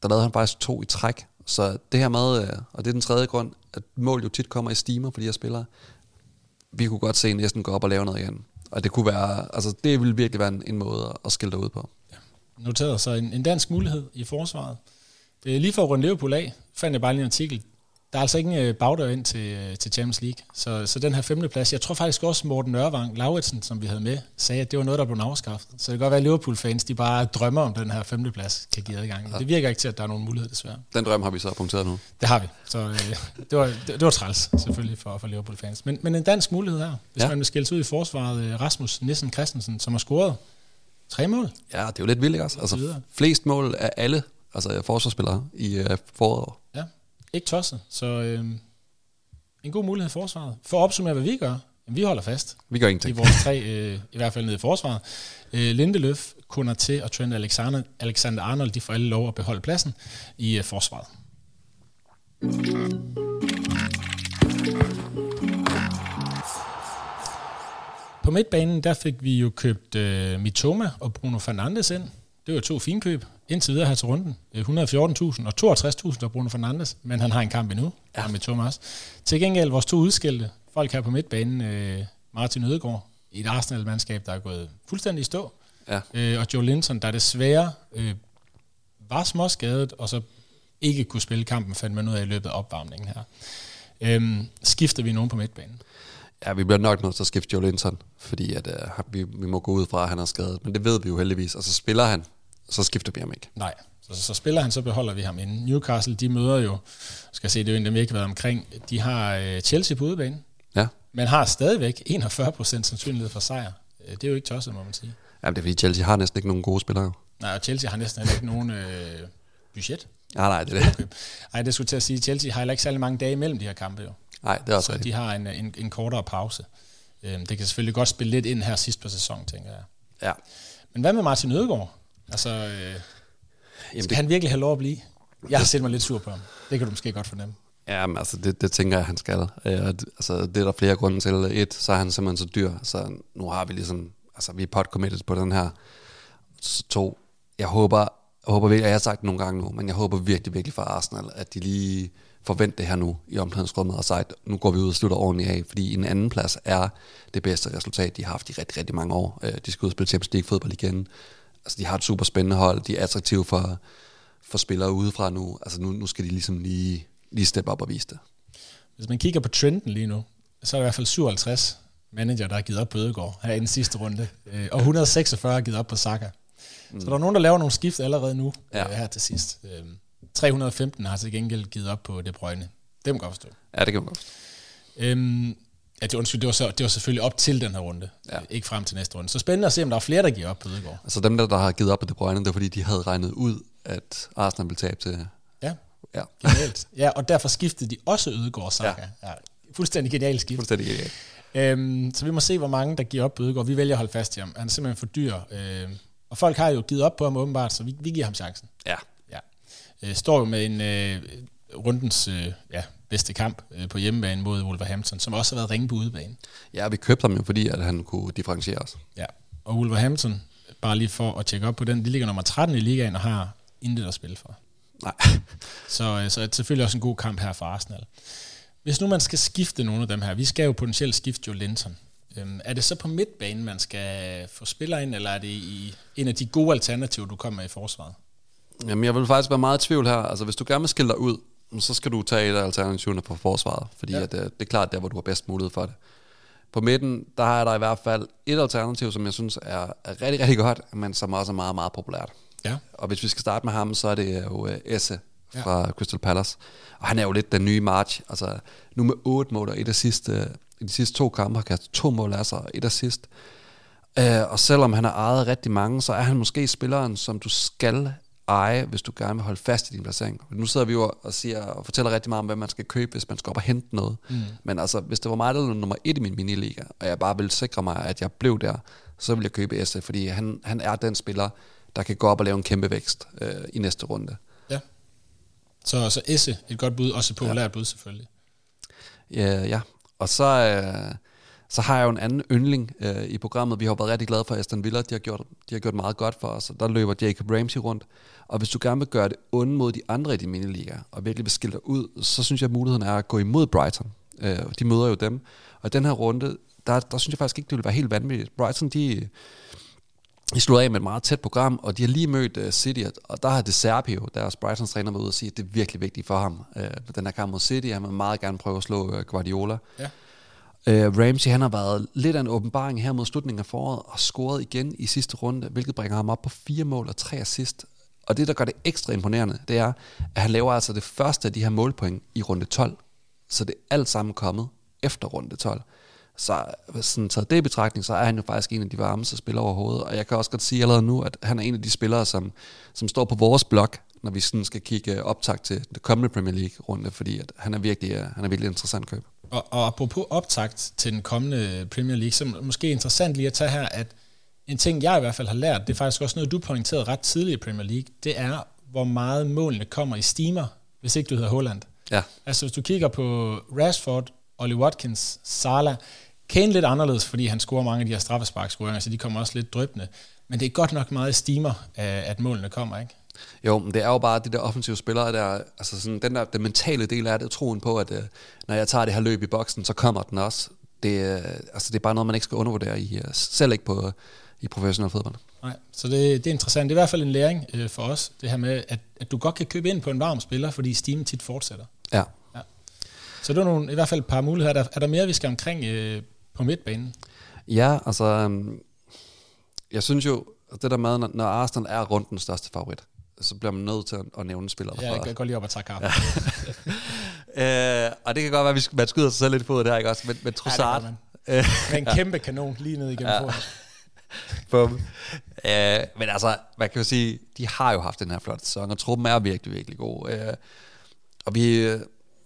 der lavede han faktisk to i træk. Så det her med, øh, og det er den tredje grund, at mål jo tit kommer i stimer for de her spillere, vi kunne godt se næsten gå op og lave noget igen. Og det kunne være, altså det ville virkelig være en, en måde at skille dig ud på. Ja. Noteret så en, en dansk mulighed i forsvaret. Øh, lige for at runde Liverpool af, fandt jeg bare lige en artikel. Der er altså ingen øh, bagdør ind til, øh, til Champions League. Så, så den her femte plads, jeg tror faktisk også Morten Nørvang Lauritsen, som vi havde med, sagde, at det var noget, der blev afskaffet. Så det kan godt være, at Liverpool-fans de bare drømmer om den her femte plads kan give adgang. Ja. Det virker ikke til, at der er nogen mulighed, desværre. Den drøm har vi så punkteret nu. Det har vi. Så øh, det, var, det, det, var træls, selvfølgelig, for, for Liverpool-fans. Men, men en dansk mulighed her, hvis ja. man vil skældes ud i forsvaret. Rasmus Nissen Christensen, som har scoret tre mål. Ja, det er jo lidt vildt, ikke også? Altså, flest mål af alle altså forsvarsspillere i foråret. Ja, ikke tosset. Så øh, en god mulighed i forsvaret. For at opsummere, hvad vi gør, vi holder fast. Vi gør ingenting. I vores tre, øh, i hvert fald nede i forsvaret. Øh, Lindeløf, til og Trent Alexander, Alexander Arnold, de får alle lov at beholde pladsen i øh, forsvaret. På midtbanen, der fik vi jo købt øh, Mitoma og Bruno Fernandes ind. Det var to fine køb indtil videre her til runden. 114.000 og 62.000 der Bruno Fernandes, men han har en kamp endnu, ja. med Thomas. Til gengæld vores to udskilte folk her på midtbanen, øh, Martin Ødegaard, i et Arsenal-mandskab, der er gået fuldstændig i stå, ja. øh, og Joe Linton, der desværre øh, var småskadet, og så ikke kunne spille kampen, fandt man ud af i løbet af opvarmningen her. Øhm, skifter vi nogen på midtbanen? Ja, vi bliver nok nødt til at skifte Joe Linton, fordi at, uh, vi, vi må gå ud fra, at han er skadet. Men det ved vi jo heldigvis, og så spiller han så skifter vi ham ikke. Nej, så, så spiller han, så beholder vi ham inden. Newcastle, de møder jo, skal se, det er jo en, dem ikke været omkring, de har øh, Chelsea på udebane, ja. men har stadigvæk 41% sandsynlighed for sejr. Øh, det er jo ikke tosset, må man sige. Jamen, det er fordi Chelsea har næsten ikke nogen gode spillere. Nej, og Chelsea har næsten ikke nogen øh, budget. Nej, nej, det er det. Nej, det skulle til at sige, Chelsea har ikke særlig mange dage imellem de her kampe jo. Nej, det er også Så rigtigt. de har en, en, en kortere pause. Øh, det kan selvfølgelig godt spille lidt ind her sidst på sæsonen, tænker jeg. Ja. Men hvad med Martin Ødegaard? Altså, øh, Jamen, skal det... han virkelig have lov at blive? Jeg har set mig lidt sur på ham. Det kan du måske godt fornemme. Ja, men altså, det, det tænker jeg, han skal. Øh, altså, det er der flere grunde til. Et, så er han simpelthen så dyr, så nu har vi ligesom, altså vi er pot committed på den her. Så to, jeg håber, jeg håber virkelig, jeg har sagt det nogle gange nu, men jeg håber virkelig, virkelig for Arsenal, at de lige forvente det her nu i omklædningsrummet og sagt, nu går vi ud og slutter ordentligt af, fordi en anden plads er det bedste resultat, de har haft i rigtig, rigtig mange år. Øh, de skal ud og spille Champions League fodbold igen. Altså, de har et super spændende hold, de er attraktive for, for spillere udefra nu. Altså, nu, nu skal de ligesom lige, lige steppe op og vise det. Hvis man kigger på trenden lige nu, så er der i hvert fald 57 manager, der har givet op på Ødegård her i den sidste runde, øh, og 146 har givet op på Saka. Mm. Så der er nogen, der laver nogle skift allerede nu ja. her til sidst. 315 har til gengæld givet op på De Bruyne. Det må godt forstå. Ja, det kan man godt forstå. Øhm, ja, det, undskyld, det, var så, det var selvfølgelig op til den her runde, ja. ikke frem til næste runde. Så spændende at se, om der er flere, der giver op på Ødegaard. Altså dem, der, der har givet op på De Bruyne, det var fordi, de havde regnet ud, at Arsenal ville tabe til... Ja, ja. genialt. Ja, og derfor skiftede de også Ødegaard Saka. Ja. ja. Fuldstændig genialt skift. Fuldstændig genialt. Øhm, så vi må se, hvor mange, der giver op på Ødegaard. Vi vælger at holde fast i ham. Han er simpelthen for dyr. Øhm, og folk har jo givet op på ham åbenbart, så vi, vi giver ham chancen. Ja, øh, står jo med en øh, rundens øh, ja, bedste kamp øh, på hjemmebane mod Wolverhampton, som også har været ringe på udebane. Ja, vi købte ham jo, fordi at han kunne differentiere os. Ja, og Wolverhampton, bare lige for at tjekke op på den, de ligger nummer 13 i ligaen og har intet at spille for. Nej. så, øh, så er det selvfølgelig også en god kamp her for Arsenal. Hvis nu man skal skifte nogle af dem her, vi skal jo potentielt skifte Joe Linton. Øhm, er det så på midtbanen, man skal få spillere ind, eller er det i en af de gode alternativer, du kommer med i forsvaret? Jamen, jeg vil faktisk være meget i tvivl her. Altså, hvis du gerne vil skille dig ud, så skal du tage et af alternativerne på forsvaret, fordi ja. at, øh, det er klart der, hvor du har bedst mulighed for det. På midten, der er der i hvert fald et alternativ, som jeg synes er, er rigtig, rigtig godt, men som også er meget, meget populært. Ja. Og hvis vi skal starte med ham, så er det jo uh, Esse fra ja. Crystal Palace. Og han er jo lidt den nye March. Altså, nu med otte mål og et af sidste, i de sidste to kampe har kastet to mål af sig, og et assist. Uh, og selvom han har ejet rigtig mange, så er han måske spilleren, som du skal eje, hvis du gerne vil holde fast i din placering. Nu sidder vi jo og, siger, og fortæller rigtig meget om, hvad man skal købe, hvis man skal op og hente noget. Mm. Men altså, hvis det var mig, der var nummer et i min miniliga, og jeg bare ville sikre mig, at jeg blev der, så ville jeg købe Esse, fordi han, han er den spiller, der kan gå op og lave en kæmpe vækst øh, i næste runde. Ja. Så, så Esse, et godt bud, også et populært ja. bud selvfølgelig. Ja, ja. Og så... Øh, så har jeg jo en anden yndling øh, i programmet. Vi har været rigtig glade for Aston Villa. De har, gjort, de har gjort meget godt for os. Der løber Jacob Ramsey rundt. Og hvis du gerne vil gøre det onde mod de andre i din miniliga, og virkelig vil skille dig ud, så synes jeg, at muligheden er at gå imod Brighton. Øh, de møder jo dem. Og den her runde, der, der synes jeg faktisk ikke, det vil være helt vanvittigt. Brighton, de, de slutter af med et meget tæt program, og de har lige mødt uh, City, og der har De Serpio, deres Brightons træner, været ude og sige, at det er virkelig vigtigt for ham. Uh, den her kamp mod City, han vil meget gerne prøve at slå uh, Guardiola. Ja. Uh, Ramsey han har været lidt af en åbenbaring her mod slutningen af foråret og scoret igen i sidste runde, hvilket bringer ham op på fire mål og tre assist. Og det, der gør det ekstra imponerende, det er, at han laver altså det første af de her målpoint i runde 12. Så det er alt sammen kommet efter runde 12. Så sådan taget det i betragtning, så er han jo faktisk en af de varmeste spillere overhovedet. Og jeg kan også godt sige allerede nu, at han er en af de spillere, som, som står på vores blok, når vi sådan skal kigge optag til det kommende Premier League-runde, fordi at han er virkelig, øh, han er virkelig interessant køb. Og, og apropos optakt til den kommende Premier League, så måske interessant lige at tage her, at en ting, jeg i hvert fald har lært, det er faktisk også noget, du pointerede ret tidligt i Premier League, det er, hvor meget målene kommer i steamer, hvis ikke du hedder Holland. Ja. Altså hvis du kigger på Rashford, Ollie Watkins, Salah, Kane lidt anderledes, fordi han scorer mange af de her straffesparkscoringer, så de kommer også lidt drøbende. Men det er godt nok meget steamer, at målene kommer, ikke? Jo, men det er jo bare de der offensive spillere, der, altså sådan, den der den mentale del af det, troen på, at uh, når jeg tager det her løb i boksen, så kommer den også. Det, uh, altså, det er bare noget, man ikke skal undervurdere, i, uh, selv ikke på, uh, i professionel fodbold. Nej, så det, det er interessant. Det er i hvert fald en læring uh, for os, det her med, at, at du godt kan købe ind på en varm spiller, fordi stimen tit fortsætter. Ja. ja. Så det er nogle, i hvert fald et par muligheder. Er der, er der mere, vi skal omkring uh, på midtbanen? Ja, altså, um, jeg synes jo, det der med, når Arsenal er rundt den største favorit, så bliver man nødt til at, at nævne spillere. Ja, jeg går lige op og tager kaffe. Ja. øh, og det kan godt være, at man skyder sig selv lidt på der, ikke også? Men, men Trossard... Ja, med en kæmpe kanon lige ned igennem ja. Bum. Øh, men altså, man kan jo sige, de har jo haft den her flotte sæson, og truppen er virkelig, virkelig god. Øh, og vi,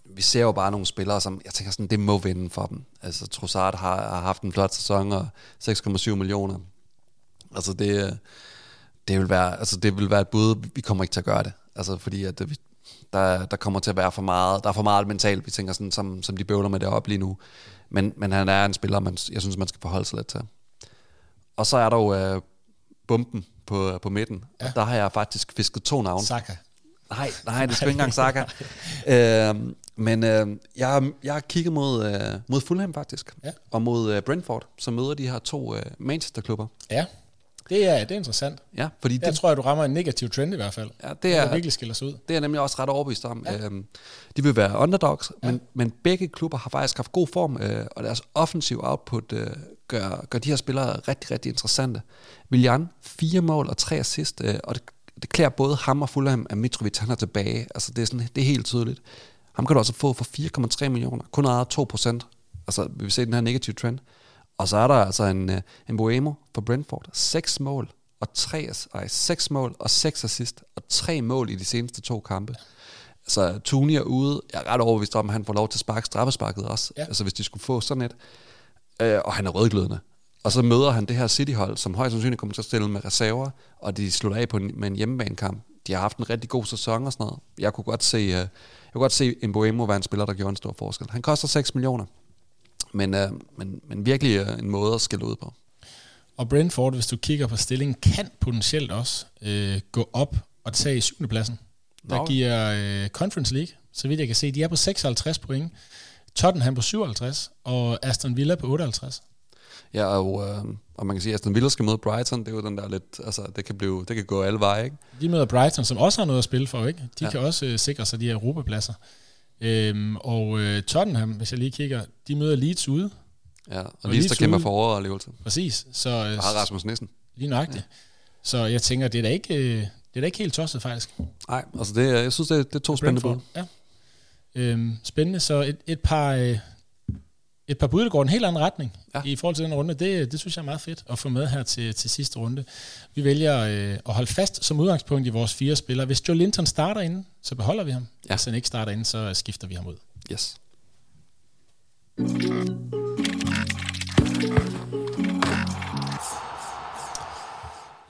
vi ser jo bare nogle spillere, som jeg tænker sådan, det må vinde for dem. Altså, Trossard har, har haft en flot sæson, og 6,7 millioner Altså det, det, vil være, altså det vil være et bud, vi kommer ikke til at gøre det. Altså fordi at vi, der, der kommer til at være for meget, der er for meget mentalt, vi tænker sådan, som, som de bøvler med det op lige nu. Men, men han er en spiller, man, jeg synes, man skal forholde sig lidt til. Og så er der jo uh, bumpen på, på midten. Ja. Og der har jeg faktisk fisket to navne. Saka. Nej, nej, det skal ikke engang Saka. øh, men øh, jeg, jeg har kigget mod, øh, mod Fulham faktisk, ja. og mod øh, Brentford, som møder de her to øh, Manchester-klubber. Ja, det er, det er interessant. Ja, fordi jeg det, tror jeg, du rammer en negativ trend i hvert fald. Ja, det er, virkelig skiller sig ud. Det er nemlig også ret overbevist om. Ja. Øhm, de vil være underdogs, ja. men, men begge klubber har faktisk haft god form, øh, og deres offensiv output øh, gør, gør de her spillere rigtig, rigtig interessante. Willian, fire mål og tre assist, øh, og det, det klæder både ham og Fulham, at Mitrovic han er tilbage. Altså, det er, sådan, det er helt tydeligt. Ham kan du også få for 4,3 millioner. Kun ejet 2 procent. Altså, vi vil se den her negative trend. Og så er der altså en, øh, en Boemo for Brentford. 6 mål og 3, ej, 6 mål og 6 assist og 3 mål i de seneste to kampe. Så Tuni er ude. Jeg er ret overbevist om, at han får lov til at sparke straffesparket også. Ja. Altså hvis de skulle få sådan et. Øh, og han er rødglødende. Og så møder han det her City-hold, som højst sandsynligt kommer til at stille med reserver, og de slutter af på en, med en hjemmebanekamp. De har haft en rigtig god sæson og sådan noget. Jeg kunne godt se, uh, jeg kunne godt se en Boemo være en spiller, der gjorde en stor forskel. Han koster 6 millioner, men, uh, men, men virkelig uh, en måde at skille ud på. Og Brentford, hvis du kigger på stillingen, kan potentielt også uh, gå op og tage 7. pladsen. Der Nå. giver uh, Conference League, så vidt jeg kan se, de er på 56 point. Tottenham på 57, og Aston Villa på 58. Ja, og, øh, og man kan sige, at Aston Villa skal møde Brighton, det er jo den der lidt, altså det kan, blive, det kan gå alle veje, ikke? De møder Brighton, som også har noget at spille for, ikke? De ja. kan også øh, sikre sig de her europapladser. Øhm, og øh, Tottenham, hvis jeg lige kigger, de møder Leeds ude. Ja, og, og Leeds, der kæmper for overlevelse. Præcis. Så, øh, og Rasmus Nissen. Lige nøjagtigt. Ja. Så jeg tænker, det er da ikke, øh, det er da ikke helt tosset, faktisk. Nej, altså det, jeg synes, det, det er to spændende bud. Ja. Øhm, spændende, så et, et par... Øh, et par bud, der går en helt anden retning ja. i forhold til den runde. Det, det synes jeg er meget fedt at få med her til, til sidste runde. Vi vælger øh, at holde fast som udgangspunkt i vores fire spillere. Hvis Joe Linton starter inden, så beholder vi ham. Ja. Hvis han ikke starter inden, så skifter vi ham ud. Yes.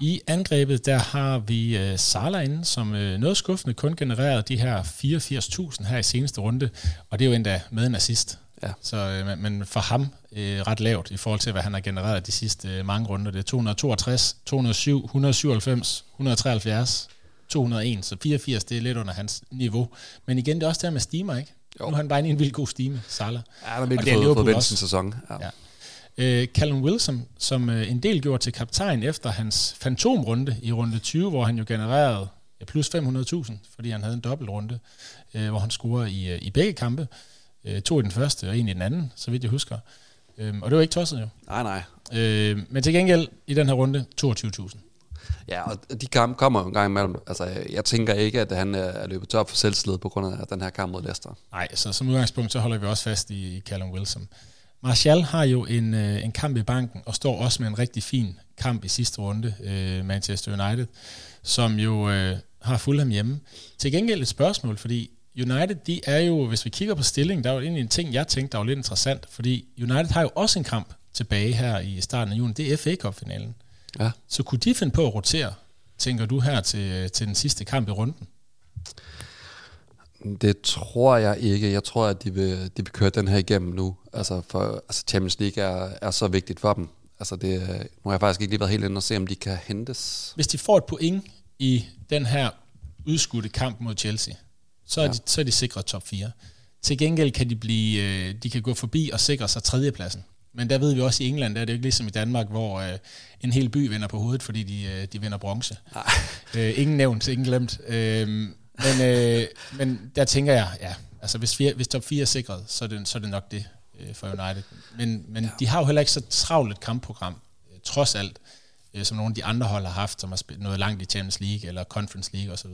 I angrebet, der har vi øh, Sala inde, som øh, noget skuffende kun genererede de her 84.000 her i seneste runde, og det er jo endda med en assist. Ja. Så, øh, men for ham øh, ret lavt i forhold til, hvad han har genereret de sidste øh, mange runder. Det er 262, 207, 197, 173, 201, så 84, det er lidt under hans niveau. Men igen, det er også det her med stimer, ikke? Jo. Nu har han bare en, en vild god stime, Salah. Ja, han har virkelig fået, fået vendt sin sæson. Ja. ja. Øh, Callum Wilson, som øh, en del gjorde til kaptajn efter hans fantomrunde i runde 20, hvor han jo genererede plus 500.000, fordi han havde en dobbeltrunde, øh, hvor han scorede i, øh, i begge kampe. Øh, to i den første og en i den anden, så vidt jeg husker. Øh, og det var ikke tosset jo. Nej, nej. Øh, men til gengæld i den her runde, 22.000. Ja, og de kampe kommer jo en gang imellem. Altså, jeg tænker ikke, at han er løbet top for selvslid på grund af den her kamp mod Leicester. Nej, så som udgangspunkt, så holder vi også fast i, i Callum Wilson. Martial har jo en, øh, en kamp i banken, og står også med en rigtig fin kamp i sidste runde, øh, Manchester United, som jo øh, har Fulham hjemme. Til gengæld et spørgsmål, fordi United, de er jo, hvis vi kigger på stillingen, der er jo egentlig en ting, jeg tænkte, der var lidt interessant, fordi United har jo også en kamp tilbage her i starten af juni, det er FA Cup-finalen. Ja. Så kunne de finde på at rotere, tænker du her til, til den sidste kamp i runden? Det tror jeg ikke. Jeg tror, at de vil, de vil køre den her igennem nu. Altså, for, altså Champions League er, er så vigtigt for dem. Altså det, nu har jeg faktisk ikke lige været helt inde og se, om de kan hentes. Hvis de får et point i den her udskudte kamp mod Chelsea, så er, ja. de, så er de sikret top 4. Til gengæld kan de, blive, øh, de kan gå forbi og sikre sig tredjepladsen. Men der ved vi også i England, der er det jo ikke ligesom i Danmark, hvor øh, en hel by vender på hovedet, fordi de, øh, de vinder bronze. Øh, ingen nævnt, ingen glemt. Øh, men, øh, men der tænker jeg, ja, altså hvis, fire, hvis top 4 er sikret, så er det, så er det nok det øh, for United. Men, men ja. de har jo heller ikke så travlt et kampprogram, øh, trods alt, øh, som nogle af de andre hold har haft, som har spillet noget langt i Champions League eller Conference League osv.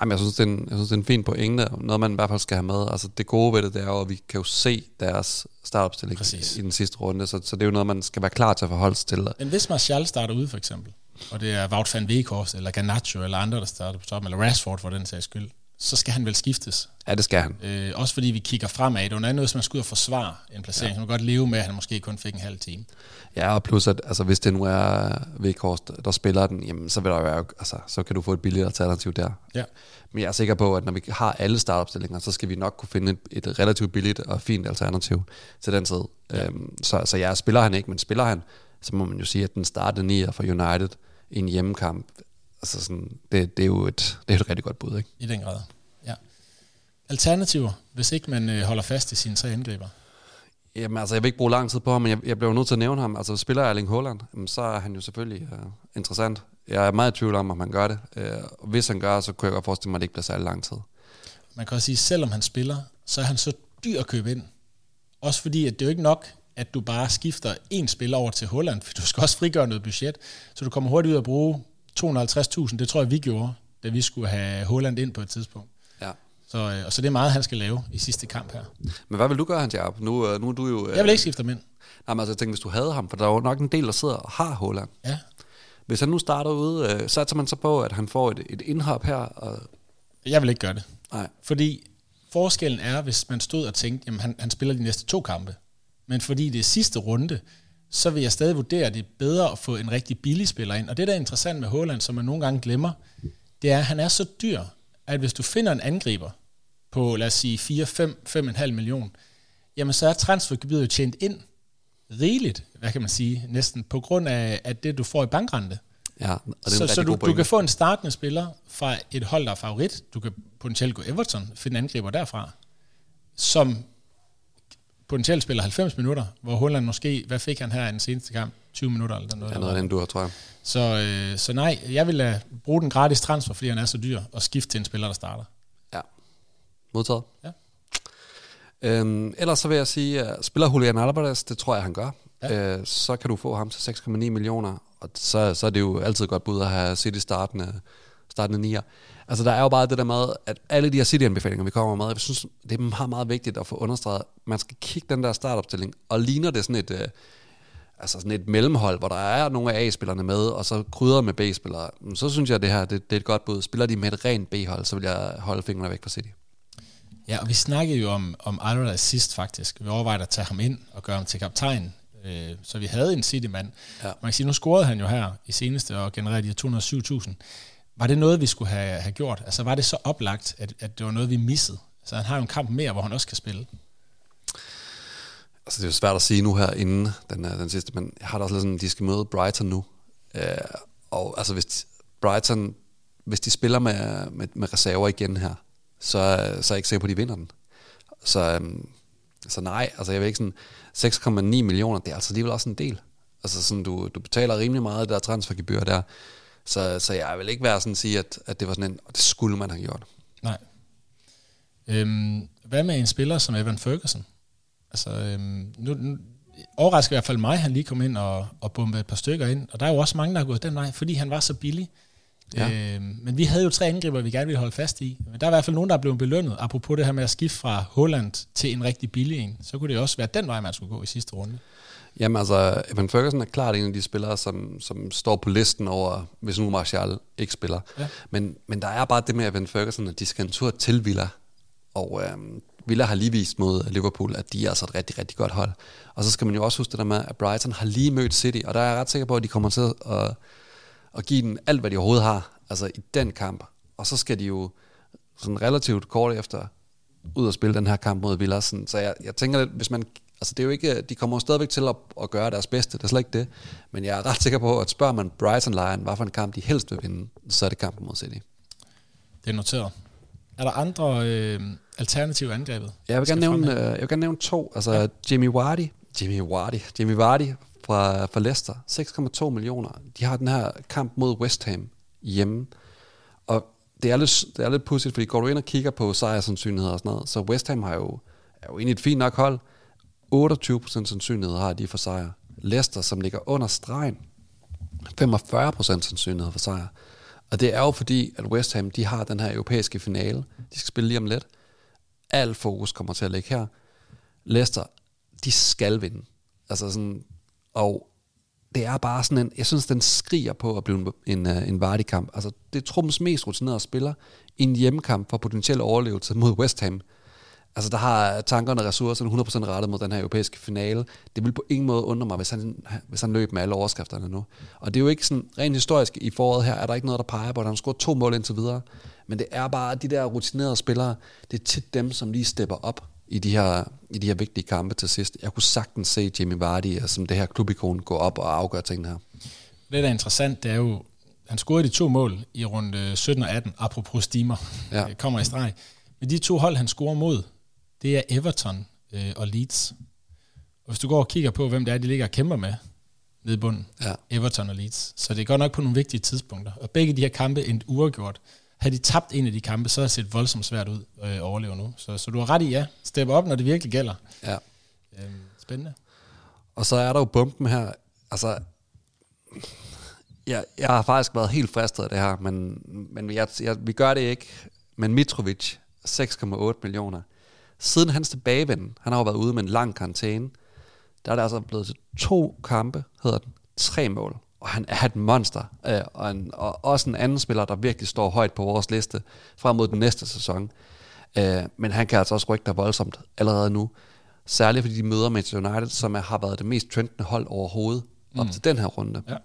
Jamen, jeg synes, det er en, jeg synes, det er en fin pointe, noget man i hvert fald skal have med. Altså, det gode ved det, det er jo, at vi kan jo se deres startopstilling Præcis. i den sidste runde, så, så det er jo noget, man skal være klar til at forholde sig til. Men hvis Martial starter ud, for eksempel, og det er Wout van Weghorst, eller Garnacho, eller andre, der starter på toppen, eller Rashford for den sags skyld, så skal han vel skiftes. Ja, det skal han. Øh, også fordi vi kigger fremad. Det er noget, hvis man skal ud og forsvare en placering. Ja. Så man kan godt leve med, at han måske kun fik en halv time. Ja, og plus at altså, hvis det nu er Vekhorst, der spiller den, jamen, så, vil der være, altså, så kan du få et billigt alternativ der. Ja. Men jeg er sikker på, at når vi har alle startopstillinger, så skal vi nok kunne finde et, et relativt billigt og fint alternativ til den tid. Ja. Øhm, så, så jeg spiller han ikke, men spiller han, så må man jo sige, at den startede nier for United i en hjemmekamp. Altså sådan, det, det, er jo et, det er et rigtig godt bud, ikke? I den grad, ja. Alternativer, hvis ikke man øh, holder fast i sine tre angriber? Jamen altså, jeg vil ikke bruge lang tid på ham, men jeg, jeg bliver nødt til at nævne ham. Altså, spiller Erling Haaland, så er han jo selvfølgelig uh, interessant. Jeg er meget i tvivl om, om han gør det. Uh, hvis han gør, så kunne jeg godt forestille mig, at det ikke bliver særlig lang tid. Man kan også sige, at selvom han spiller, så er han så dyr at købe ind. Også fordi, at det er jo ikke nok, at du bare skifter en spiller over til Holland, for du skal også frigøre noget budget, så du kommer hurtigt ud at bruge 250.000, det tror jeg, vi gjorde, da vi skulle have Holland ind på et tidspunkt. Ja. Så, øh, og så det er meget, han skal lave i sidste kamp her. Men hvad vil du gøre, Hans Jacob? Nu, øh, nu er du jo... Jeg vil ikke skifte ham ind. Nej, men altså, jeg tænker, hvis du havde ham, for der er jo nok en del, der sidder og har Holland. Ja. Hvis han nu starter ude, øh, så tager man så på, at han får et, et indhop her. Og... Jeg vil ikke gøre det. Nej. Fordi forskellen er, hvis man stod og tænkte, jamen han, han spiller de næste to kampe. Men fordi det er sidste runde, så vil jeg stadig vurdere, at det er bedre at få en rigtig billig spiller ind. Og det, der er interessant med Holland, som man nogle gange glemmer, det er, at han er så dyr, at hvis du finder en angriber på, lad os sige, 4-5,5 million, jamen så er transfergebyret jo tjent ind rigeligt, hvad kan man sige, næsten på grund af at det, du får i bankrente. Ja, og det så så du, du kan få en startende spiller fra et hold, der er favorit. Du kan potentielt gå Everton, finde angriber derfra, som potentielt spiller 90 minutter, hvor Holland måske, hvad fik han her i den seneste kamp? 20 minutter eller noget. Ja, noget den, du har, tror jeg. Så, øh, så nej, jeg vil lade bruge den gratis transfer, fordi han er så dyr, og skifte til en spiller, der starter. Modtaget. Ja. Øhm, ellers så vil jeg sige, at spiller Julian Alvarez, det tror jeg, han gør. Ja. Øh, så kan du få ham til 6,9 millioner, og så, så er det jo altid godt bud at have City startende, startende nier. Altså der er jo bare det der med, at alle de her City-anbefalinger, vi kommer med, jeg synes, det er meget, meget vigtigt at få understreget. Man skal kigge den der startopstilling, og ligner det sådan et, øh, altså sådan et mellemhold, hvor der er nogle af A-spillerne med, og så krydder med B-spillere, så synes jeg, at det her det, det er et godt bud. Spiller de med et rent B-hold, så vil jeg holde fingrene væk fra City. Ja, og vi snakkede jo om, om Alvarez sidst faktisk. Vi overvejede at tage ham ind og gøre ham til kaptajn. Øh, så vi havde en City-mand. Ja. Man kan sige, nu scorede han jo her i seneste og genererede de her 207.000. Var det noget, vi skulle have, have gjort? Altså var det så oplagt, at, at det var noget, vi missede? Så han har jo en kamp mere, hvor han også kan spille. Altså det er jo svært at sige nu her inden den, øh, den sidste, men jeg har da også lidt sådan, de skal møde Brighton nu. Øh, og altså hvis Brighton, hvis de spiller med, med, med reserver igen her, så, så er jeg ikke sikker på, at de vinder den. Så, øhm, så nej, altså jeg vil ikke sådan, 6,9 millioner, det er altså alligevel også en del. Altså sådan, du, du betaler rimelig meget af det der transfergebyr der. Så, så jeg vil ikke være sådan at sige, at, at det var sådan en, og det skulle man have gjort. Nej. Øhm, hvad med en spiller som Evan Ferguson? Altså, øhm, nu, nu overrasker i hvert fald mig, han lige kom ind og, og bombede et par stykker ind, og der er jo også mange, der har gået den vej, fordi han var så billig. Ja. Øhm, men vi havde jo tre angriber, vi gerne ville holde fast i. Men der er i hvert fald nogen, der er blevet belønnet, apropos det her med at skifte fra Holland til en rigtig billig en. Så kunne det også være den vej, man skulle gå i sidste runde. Jamen altså, Evan Ferguson er klart en af de spillere, som, som står på listen over, hvis nu Martial ikke spiller. Ja. Men, men der er bare det med Evan Ferguson, at de skal en tur til Villa. Og øhm, Villa har lige vist mod Liverpool, at de er altså et rigtig, rigtig godt hold. Og så skal man jo også huske det der med, at Brighton har lige mødt City, og der er jeg ret sikker på, at de kommer til at, at give den alt, hvad de overhovedet har, altså i den kamp. Og så skal de jo sådan relativt kort efter ud og spille den her kamp mod Villa. Sådan, så jeg, jeg tænker lidt, hvis man Altså det er jo ikke, de kommer jo stadigvæk til at, at gøre deres bedste, det er slet ikke det. Men jeg er ret sikker på, at spørger man Brighton Lion, hvad for en kamp de helst vil vinde, så er det kampen mod City. Det er noteret. Er der andre øh, alternative angrebet? Jeg vil, gerne nævne, øh, jeg vil gerne nævne to. Altså ja. Jimmy Vardy, Jimmy Vardy, Jimmy Vardy fra, fra Leicester, 6,2 millioner. De har den her kamp mod West Ham hjemme. Og det er lidt, det er lidt pudsigt, fordi går du ind og kigger på sejrsandsynligheder og sådan noget, så West Ham har jo, er jo egentlig et fint nok hold, 28% sandsynlighed har de for sejr. Leicester, som ligger under stregen, 45% sandsynlighed for sejr. Og det er jo fordi, at West Ham, de har den her europæiske finale. De skal spille lige om lidt. Al fokus kommer til at ligge her. Leicester, de skal vinde. Altså sådan, og det er bare sådan en, jeg synes, den skriger på at blive en, en, øh, en Vardy-kamp. Altså, det er Trumpens mest rutinerede spiller i en hjemmekamp for potentiel overlevelse mod West Ham. Altså, der har tankerne og ressourcerne 100% rettet mod den her europæiske finale. Det vil på ingen måde undre mig, hvis han, hvis han løb med alle overskrifterne nu. Og det er jo ikke sådan, rent historisk i foråret her, er der ikke noget, der peger på, at han har scoret to mål indtil videre. Men det er bare de der rutinerede spillere, det er tit dem, som lige stepper op i de her, i de her vigtige kampe til sidst. Jeg kunne sagtens se Jamie Vardy som det her klubikon gå op og afgøre tingene her. Det, der er interessant, det er jo, han scorede de to mål i runde 17 og 18, apropos stimer, ja. kommer i streg. Men de to hold, han scorer mod, det er Everton øh, og Leeds. Og hvis du går og kigger på, hvem det er, de ligger og kæmper med nede i bunden, ja. Everton og Leeds. Så det går nok på nogle vigtige tidspunkter. Og begge de her kampe endte uafgjort. Havde de tabt en af de kampe, så har det set voldsomt svært ud øh, at overleve nu. Så, så du har ret i, ja. Step op, når det virkelig gælder. Ja. Øhm, spændende. Og så er der jo bumpen her. Altså, ja, jeg har faktisk været helt fristet af det her, men, men jeg, jeg, vi gør det ikke. Men Mitrovic, 6,8 millioner. Siden hans tilbagevenden, han har jo været ude med en lang karantæne, der er det altså blevet til to kampe, hedder den, tre mål. Og han er et monster, øh, og, en, og også en anden spiller, der virkelig står højt på vores liste frem mod den næste sæson. Øh, men han kan altså også rykke der voldsomt allerede nu. Særligt fordi de møder Manchester United, som er, har været det mest trendende hold overhovedet op mm. til den her runde. Ja.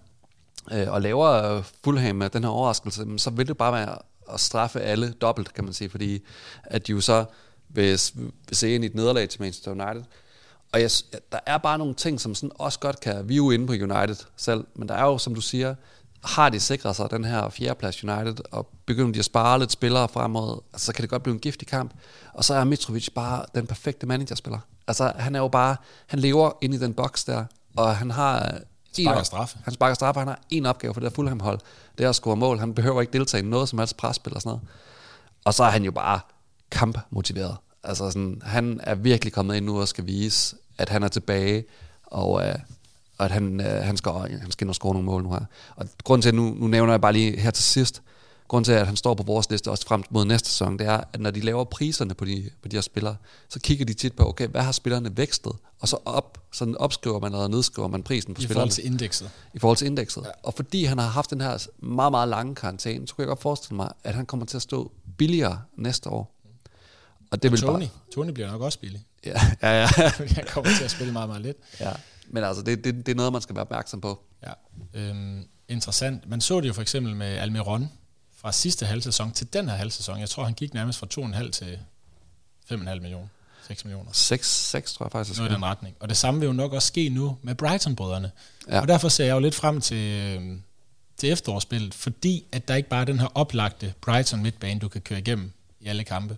Øh, og laver Fulham med den her overraskelse, så vil det bare være at straffe alle dobbelt, kan man sige, fordi at de jo så vil, vil se ind i et nederlag til Manchester United. Og jeg, der er bare nogle ting, som sådan også godt kan, vi er jo inde på United selv, men der er jo, som du siger, har de sikret sig den her fjerdeplads United, og begynder de at spare lidt spillere fremad, altså, så kan det godt blive en giftig kamp. Og så er Mitrovic bare den perfekte managerspiller. Altså, han er jo bare, han lever ind i den boks der, og han har sparker straffe. Han sparker straffe, han har en opgave for det der Fulham-hold, det er at score mål. Han behøver ikke deltage i noget som helst presspil og sådan noget. Og så er han jo bare kampmotiveret. Altså sådan, han er virkelig kommet ind nu og skal vise, at han er tilbage, og, øh, og at han, øh, han, skal, han skal ind og score nogle mål nu her. Og grund til, at nu, nu nævner jeg bare lige her til sidst, grund til, at han står på vores liste også frem mod næste sæson, det er, at når de laver priserne på de, på de her spillere, så kigger de tit på, okay, hvad har spillerne vækstet? Og så op, sådan opskriver man eller nedskriver man prisen på I spillerne. I forhold til indekset. I forhold til indekset. Ja. Og fordi han har haft den her meget, meget lange karantæne, så kunne jeg godt forestille mig, at han kommer til at stå billigere næste år. Og det og vil Tony, bare... Tony bliver nok også billig. Ja, ja, ja. Han kommer til at spille meget, meget lidt. Ja, men altså, det, det, det er noget, man skal være opmærksom på. Ja, øhm, interessant. Man så det jo for eksempel med Almiron fra sidste halvsæson til den her halvsæson. Jeg tror, han gik nærmest fra 2,5 til 5,5 millioner. 6 millioner. 6, 6 tror jeg faktisk. Noget i den retning. Og det samme vil jo nok også ske nu med Brighton-brødrene. Ja. Og derfor ser jeg jo lidt frem til, øhm, til efterårsspillet, fordi at der ikke bare er den her oplagte Brighton midtbane, du kan køre igennem i alle kampe.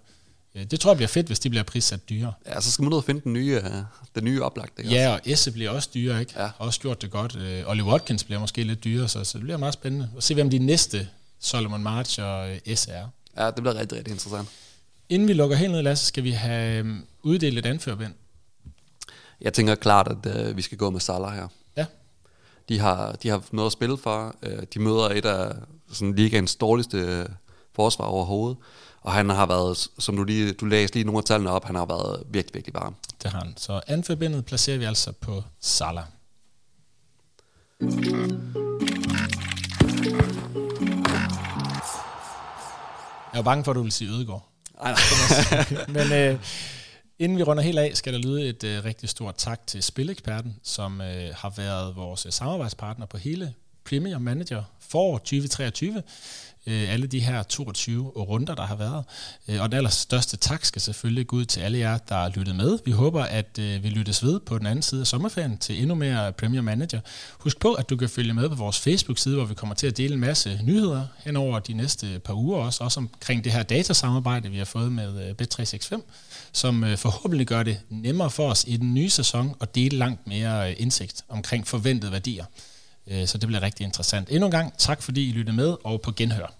Det tror jeg bliver fedt, hvis de bliver prissat dyre. Ja, så skal man ud og finde den nye, øh, den nye oplagt. Ikke ja, og Esse bliver også dyre, ikke? Ja. Har også gjort det godt. Øh, Ollie Watkins bliver måske lidt dyre, så, så det bliver meget spændende at se, hvem de næste Solomon March og øh, S er. Ja, det bliver rigtig, rigtig interessant. Inden vi lukker helt ned, Lasse, skal vi have um, uddelt et anførbind. Jeg tænker klart, at vi skal gå med Salah her. Ja. De har, de har noget at spille for. De møder et af sådan, ligaens dårligste forsvar overhovedet. Og han har været, som du lige, du læste lige nogle af tallene op, han har været virkelig, virkelig varm. Det har han. Så anforbindet placerer vi altså på Salah. Jeg var bange for, at du ville sige Ødegård. Nej, nej. Men øh, inden vi runder helt af, skal der lyde et øh, rigtig stort tak til Spileksperten, som øh, har været vores øh, samarbejdspartner på hele Premier Manager for 2023 øh, alle de her 22 runder, der har været. Øh, og den allerstørste tak skal selvfølgelig gå ud til alle jer, der har lyttet med. Vi håber, at øh, vi lyttes ved på den anden side af sommerferien til endnu mere Premier Manager. Husk på, at du kan følge med på vores Facebook-side, hvor vi kommer til at dele en masse nyheder hen over de næste par uger også, også omkring det her datasamarbejde, vi har fået med øh, Bet365, som øh, forhåbentlig gør det nemmere for os i den nye sæson at dele langt mere øh, indsigt omkring forventede værdier. Øh, så det bliver rigtig interessant. Endnu en gang tak, fordi I lyttede med, og på genhør.